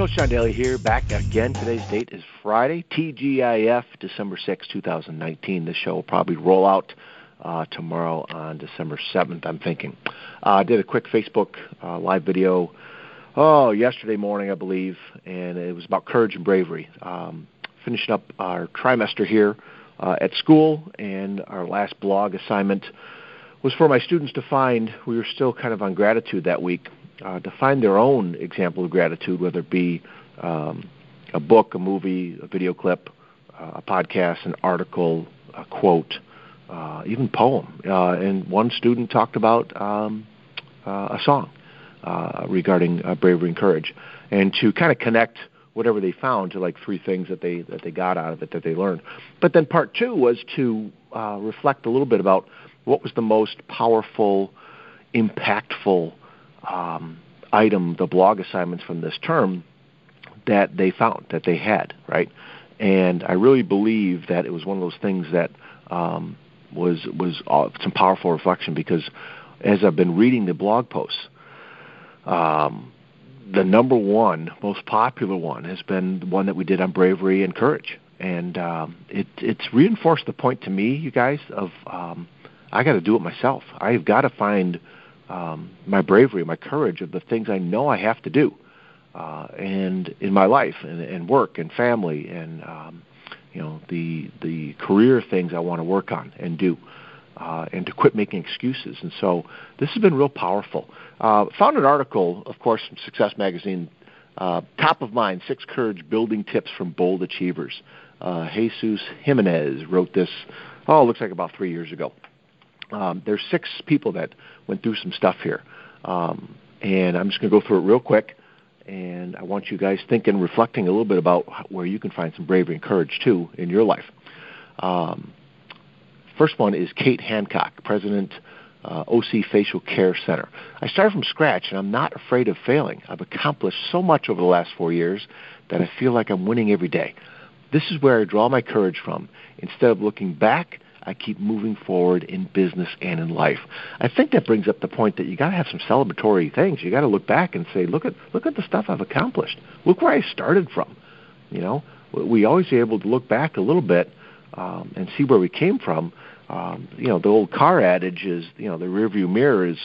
Coach John Daly here, back again. Today's date is Friday, TGIF, December 6, 2019. This show will probably roll out uh, tomorrow on December 7th, I'm thinking. Uh, I did a quick Facebook uh, live video, oh, yesterday morning, I believe, and it was about courage and bravery. Um, finishing up our trimester here uh, at school, and our last blog assignment was for my students to find, we were still kind of on gratitude that week, uh, to find their own example of gratitude, whether it be um, a book, a movie, a video clip, uh, a podcast, an article, a quote, uh, even poem. Uh, and one student talked about um, uh, a song uh, regarding uh, bravery and courage, and to kind of connect whatever they found to like three things that they that they got out of it that they learned. But then part two was to uh, reflect a little bit about what was the most powerful, impactful um, item, the blog assignments from this term that they found that they had, right? And I really believe that it was one of those things that um, was was uh, some powerful reflection because as I've been reading the blog posts, um, the number one most popular one has been the one that we did on bravery and courage, and um, it it's reinforced the point to me, you guys, of um, I got to do it myself. I've got to find um, my bravery, my courage of the things I know I have to do, uh, and in my life and, and work and family and um, you know the the career things I want to work on and do, uh, and to quit making excuses. And so this has been real powerful. Uh, found an article, of course, from Success Magazine. Uh, top of mind: six courage building tips from bold achievers. Uh, Jesus Jimenez wrote this. Oh, it looks like about three years ago. Um, there's six people that went through some stuff here, um, and I'm just going to go through it real quick and I want you guys thinking, reflecting a little bit about where you can find some bravery and courage too in your life. Um, first one is Kate Hancock, President, uh, OC Facial Care Center. I started from scratch, and I'm not afraid of failing. I've accomplished so much over the last four years that I feel like I'm winning every day. This is where I draw my courage from. Instead of looking back I keep moving forward in business and in life. I think that brings up the point that you got to have some celebratory things. You got to look back and say, look at look at the stuff I've accomplished. Look where I started from. You know, we always able to look back a little bit um, and see where we came from. Um, you know, the old car adage is, you know, the rearview mirror is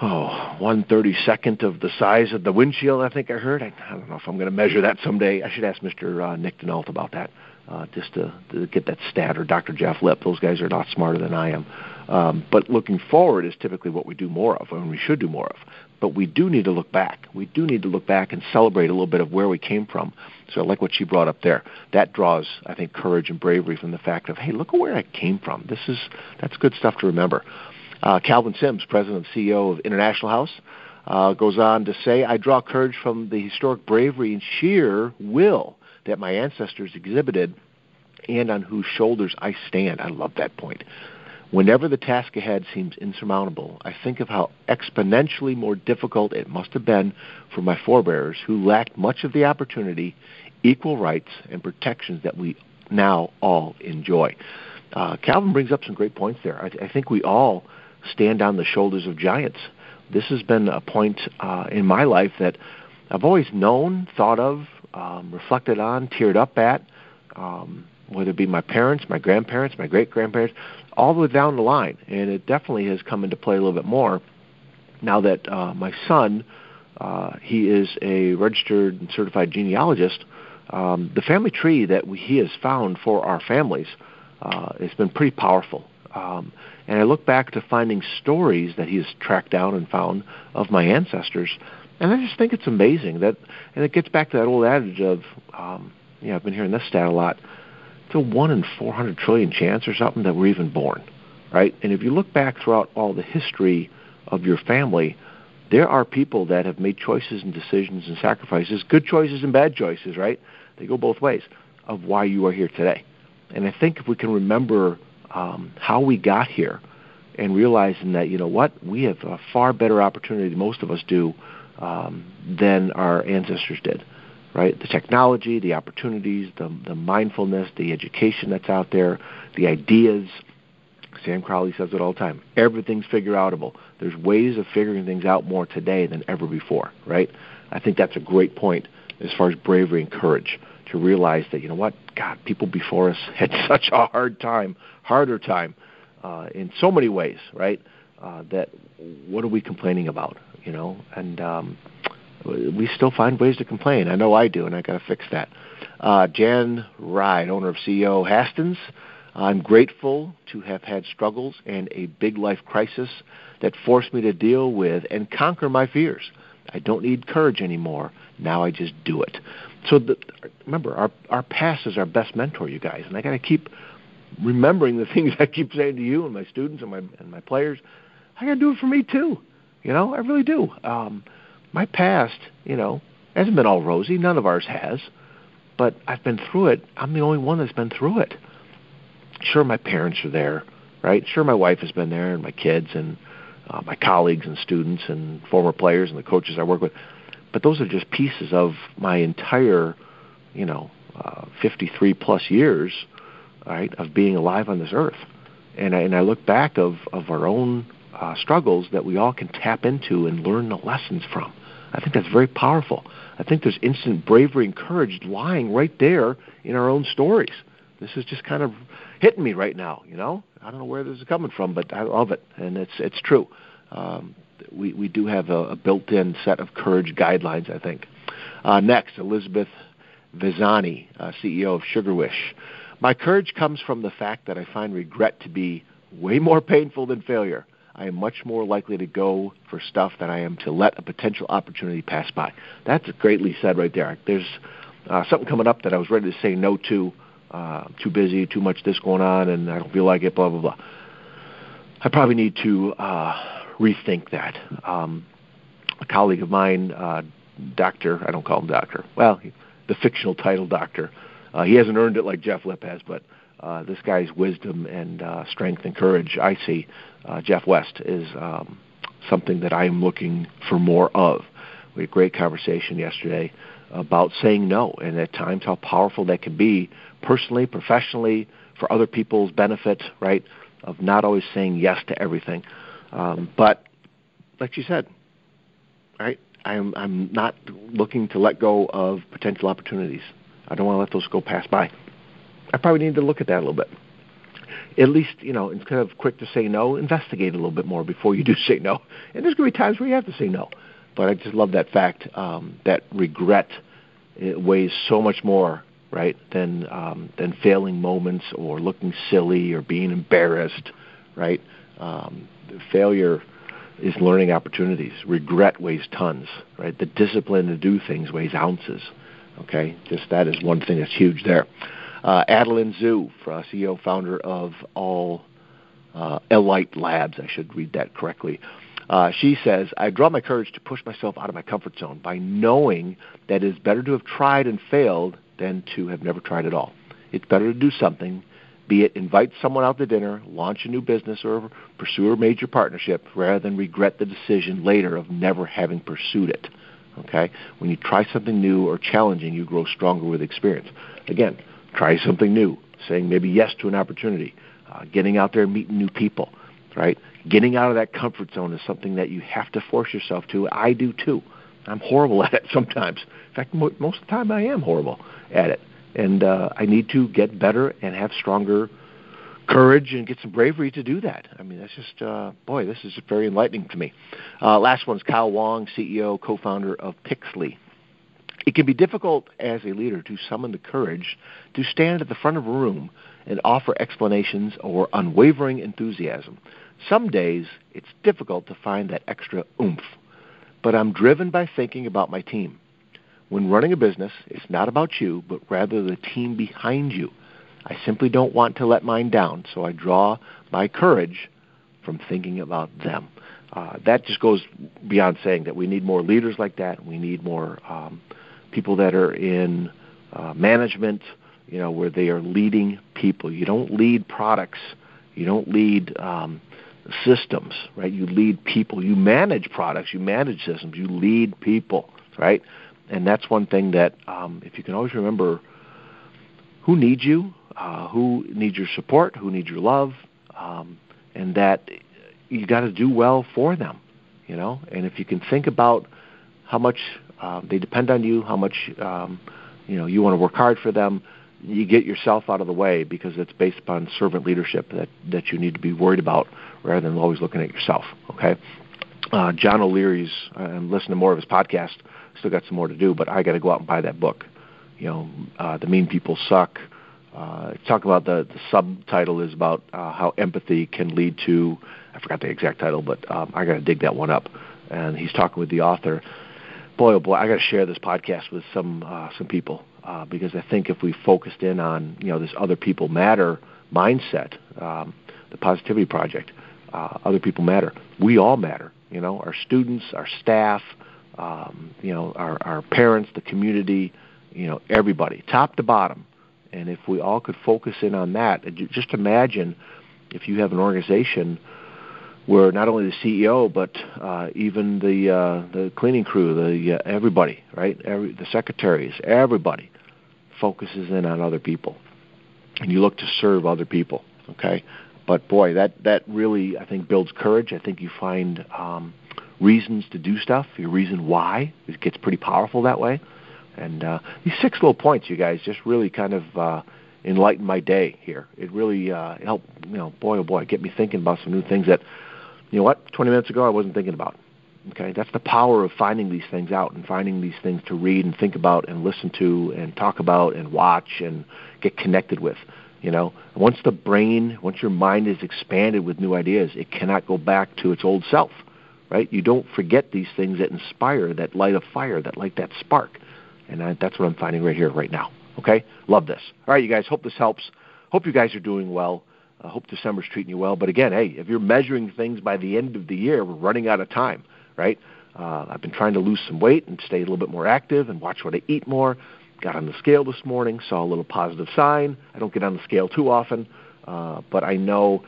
oh, one thirty second of the size of the windshield. I think I heard. I, I don't know if I'm going to measure that someday. I should ask Mr. Uh, Nick Denault about that uh, just to, to get that stat, or Dr. Jeff Lip. Those guys are not smarter than I am. Um, but looking forward is typically what we do more of, and we should do more of. But we do need to look back. We do need to look back and celebrate a little bit of where we came from. So I like what she brought up there. That draws, I think, courage and bravery from the fact of, hey, look at where I came from. This is that's good stuff to remember. Uh, Calvin Sims, president and CEO of International House, uh, goes on to say, I draw courage from the historic bravery and sheer will that my ancestors exhibited and on whose shoulders I stand. I love that point. Whenever the task ahead seems insurmountable, I think of how exponentially more difficult it must have been for my forebears who lacked much of the opportunity, equal rights, and protections that we now all enjoy. Uh, Calvin brings up some great points there. I, I think we all stand on the shoulders of giants. This has been a point uh, in my life that I've always known, thought of, um, reflected on, teared up at, um, whether it be my parents, my grandparents, my great grandparents, all the way down the line. And it definitely has come into play a little bit more now that uh, my son, uh, he is a registered and certified genealogist. Um, the family tree that we, he has found for our families uh, has been pretty powerful. Um, and I look back to finding stories that he has tracked down and found of my ancestors and I just think it's amazing that, and it gets back to that old adage of, um, know, I've been hearing this stat a lot. It's a one in 400 trillion chance or something that we're even born, right? And if you look back throughout all the history of your family, there are people that have made choices and decisions and sacrifices, good choices and bad choices, right? They go both ways of why you are here today. And I think if we can remember um, how we got here and realizing that, you know what, we have a far better opportunity than most of us do um, than our ancestors did. Right, the technology, the opportunities, the the mindfulness, the education that's out there, the ideas. Sam Crowley says it all the time. Everything's figure outable. There's ways of figuring things out more today than ever before. Right. I think that's a great point as far as bravery and courage to realize that you know what, God, people before us had such a hard time, harder time, uh, in so many ways, right? Uh, that what are we complaining about, you know? And um, we still find ways to complain. I know I do, and I got to fix that. Uh, Jan Ryde, owner of CEO Hastens. I'm grateful to have had struggles and a big life crisis that forced me to deal with and conquer my fears. I don't need courage anymore. Now I just do it. So the, remember, our our past is our best mentor, you guys, and I got to keep remembering the things I keep saying to you and my students and my and my players. I got to do it for me too. You know, I really do. Um, my past, you know, hasn't been all rosy. None of ours has, but I've been through it. I'm the only one that's been through it. Sure, my parents are there, right? Sure, my wife has been there, and my kids, and uh, my colleagues and students, and former players, and the coaches I work with but those are just pieces of my entire, you know, uh, 53 plus years, right, of being alive on this earth. And I, and I look back of, of our own uh, struggles that we all can tap into and learn the lessons from. I think that's very powerful. I think there's instant bravery and courage lying right there in our own stories. This is just kind of hitting me right now, you know. I don't know where this is coming from, but I love it, and it's it's true. Um, we, we do have a, a built-in set of courage guidelines, I think. Uh, next, Elizabeth Vizani, uh, CEO of Sugar Wish. My courage comes from the fact that I find regret to be way more painful than failure. I am much more likely to go for stuff than I am to let a potential opportunity pass by. That's greatly said right there. There's uh, something coming up that I was ready to say no to. Uh, too busy, too much this going on, and I don't feel like it. Blah blah blah. I probably need to uh, rethink that. Um, a colleague of mine, uh, Doctor, I don't call him Doctor. Well, he, the fictional title Doctor. Uh, he hasn't earned it like Jeff Lipp has, but uh, this guy's wisdom and uh, strength and courage, I see, uh, Jeff West, is um, something that I am looking for more of. We had a great conversation yesterday about saying no, and at times how powerful that can be, personally, professionally, for other people's benefit, right? Of not always saying yes to everything. Um, but like you said, right? I'm I'm not looking to let go of potential opportunities. I don't want to let those go pass by. I probably need to look at that a little bit. At least, you know, instead of quick to say no, investigate a little bit more before you do say no. And there's going to be times where you have to say no. But I just love that fact um, that regret it weighs so much more, right, than um, than failing moments or looking silly or being embarrassed, right? Um, failure is learning opportunities. Regret weighs tons, right? The discipline to do things weighs ounces. Okay, just that is one thing that's huge there. Uh, Adeline Zhu, CEO founder of All uh, Elite Labs, I should read that correctly. Uh, she says, I draw my courage to push myself out of my comfort zone by knowing that it is better to have tried and failed than to have never tried at all. It's better to do something be it invite someone out to dinner, launch a new business, or pursue a major partnership, rather than regret the decision later of never having pursued it. Okay? When you try something new or challenging, you grow stronger with experience. Again, try something new, saying maybe yes to an opportunity, uh, getting out there and meeting new people, right? Getting out of that comfort zone is something that you have to force yourself to. I do too. I'm horrible at it sometimes. In fact, most of the time I am horrible at it and uh, I need to get better and have stronger courage and get some bravery to do that. I mean, that's just uh, boy, this is very enlightening to me. Uh, last one's Kyle Wong, CEO, co-founder of Pixlee. It can be difficult as a leader to summon the courage to stand at the front of a room and offer explanations or unwavering enthusiasm. Some days it's difficult to find that extra oomph, but I'm driven by thinking about my team. When running a business, it's not about you, but rather the team behind you. I simply don't want to let mine down, so I draw my courage from thinking about them. Uh, that just goes beyond saying that we need more leaders like that. We need more um, people that are in uh, management, you know, where they are leading people. You don't lead products. You don't lead um, systems, right? You lead people. You manage products. You manage systems. You lead people, right? and that's one thing that um, if you can always remember who needs you, uh, who needs your support, who needs your love, um, and that you got to do well for them, you know. And if you can think about how much Um, they depend on you. How much um, you know you want to work hard for them. You get yourself out of the way because it's based upon servant leadership that that you need to be worried about rather than always looking at yourself. Okay. Uh, John O'Leary's. I'm listening to more of his podcast. Still got some more to do, but I got to go out and buy that book. You know, uh, the mean people suck. Uh, talk about the, the subtitle is about uh, how empathy can lead to. I forgot the exact title, but um, I got to dig that one up. And he's talking with the author. Boy, oh boy, I got to share this podcast with some uh, some people uh, because I think if we focused in on you know this other people matter mindset, um, the Positivity Project, uh, other people matter. We all matter. You know, our students, our staff, um, you know, our, our parents, the community, you know, everybody, top to bottom. And if we all could focus in on that, just imagine if you have an organization where not only the CEO but uh, even the uh, the cleaning crew, the uh, everybody, right, Every, the secretaries, everybody focuses in on other people, and you look to serve other people. Okay, but boy, that that really I think builds courage. I think you find um, reasons to do stuff. Your reason why it gets pretty powerful that way. And uh, these six little points, you guys, just really kind of uh, enlighten my day here. It really uh, helped, you know, boy oh boy, get me thinking about some new things that, you know what, 20 minutes ago I wasn't thinking about. Okay, that's the power of finding these things out and finding these things to read and think about and listen to and talk about and watch and get connected with. You know, once the brain, once your mind is expanded with new ideas, it cannot go back to its old self, right? You don't forget these things that inspire, that light a fire, that light that spark, and I, that's what I'm finding right here, right now. Okay, love this. All right, you guys. Hope this helps. Hope you guys are doing well. I hope December's treating you well. But again, hey, if you're measuring things by the end of the year, we're running out of time, right? Uh, I've been trying to lose some weight and stay a little bit more active and watch what I eat more. Got on the scale this morning, saw a little positive sign. I don't get on the scale too often, uh, but I know,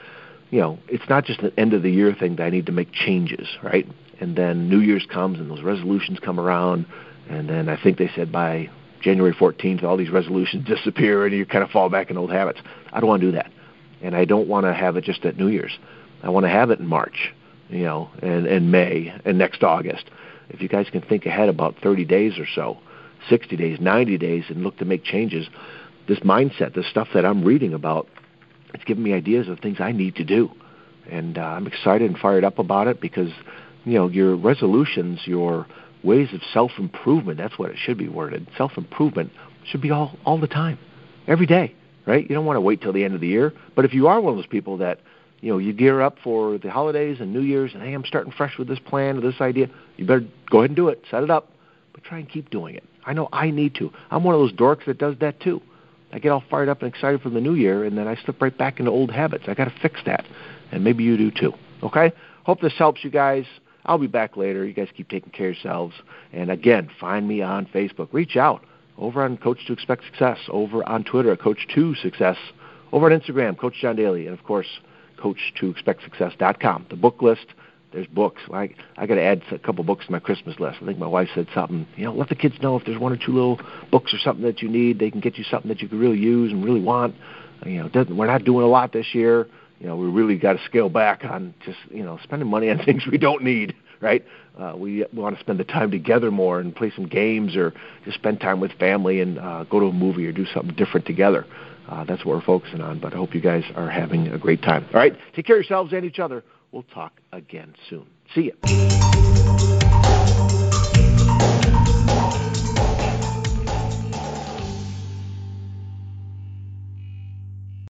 you know, it's not just an end of the year thing that I need to make changes, right? And then New Year's comes and those resolutions come around, and then I think they said by January 14th all these resolutions disappear and you kind of fall back in old habits. I don't want to do that, and I don't want to have it just at New Year's. I want to have it in March, you know, and, and May and next August. If you guys can think ahead about 30 days or so, 60 days, 90 days, and look to make changes. This mindset, this stuff that I'm reading about, it's giving me ideas of things I need to do. And uh, I'm excited and fired up about it because, you know, your resolutions, your ways of self-improvement, that's what it should be worded. Self-improvement should be all, all the time, every day, right? You don't want to wait till the end of the year. But if you are one of those people that, you know, you gear up for the holidays and New Year's and, hey, I'm starting fresh with this plan or this idea, you better go ahead and do it. Set it up. But try and keep doing it. I know I need to. I'm one of those dorks that does that too. I get all fired up and excited for the new year, and then I slip right back into old habits. I got to fix that, and maybe you do too. Okay? Hope this helps you guys. I'll be back later. You guys keep taking care of yourselves. And again, find me on Facebook. Reach out over on Coach to Expect Success, over on Twitter at Coach to Success, over on Instagram, Coach John Daly, and of course, Coach to Expect Success.com. The book list there's books. I I got to add a couple books to my Christmas list. I think my wife said something. You know, let the kids know if there's one or two little books or something that you need. They can get you something that you could really use and really want. You know, doesn't, we're not doing a lot this year. You know, we really got to scale back on just you know spending money on things we don't need. Right? Uh, we, we want to spend the time together more and play some games or just spend time with family and uh, go to a movie or do something different together. Uh, that's what we're focusing on. But I hope you guys are having a great time. All right, take care of yourselves and each other. We'll talk again soon. See ya.